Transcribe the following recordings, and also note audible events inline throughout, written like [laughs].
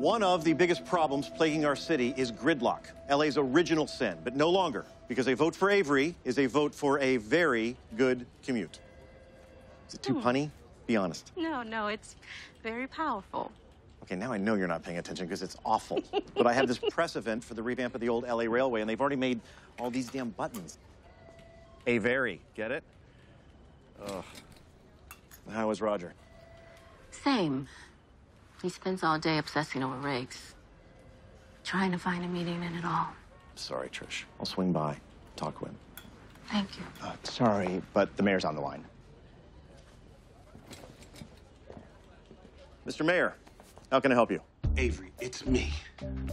One of the biggest problems plaguing our city is gridlock, LA's original sin, but no longer, because a vote for Avery is a vote for a very good commute. Is it too hmm. punny? Be honest. No, no, it's very powerful. Okay, now I know you're not paying attention because it's awful. but I have this [laughs] press event for the revamp of the old LA Railway, and they've already made all these damn buttons. A very, get it? Ugh. How was Roger? Same. He spends all day obsessing over Riggs. Trying to find a meeting in it all. Sorry, Trish. I'll swing by, talk with him. Thank you. Uh, sorry, but the mayor's on the line. Mr. Mayor, how can I help you? Avery, it's me.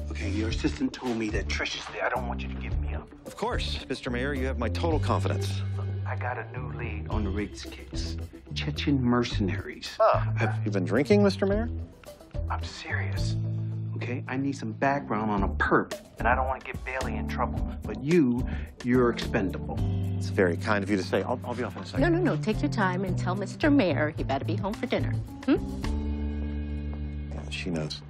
Okay, your assistant told me that Trish is there. I don't want you to give me up. Of course, Mr. Mayor, you have my total confidence. I got a new lead on the Riggs case. Chechen mercenaries. Have you been drinking, Mr. Mayor? I'm serious. Okay, I need some background on a perp, and I don't want to get Bailey in trouble. But you, you're expendable. It's very kind of you to say. I'll, I'll be off in a second. No, no, no. Take your time and tell Mr. Mayor he better be home for dinner. Hmm? Yeah, she knows.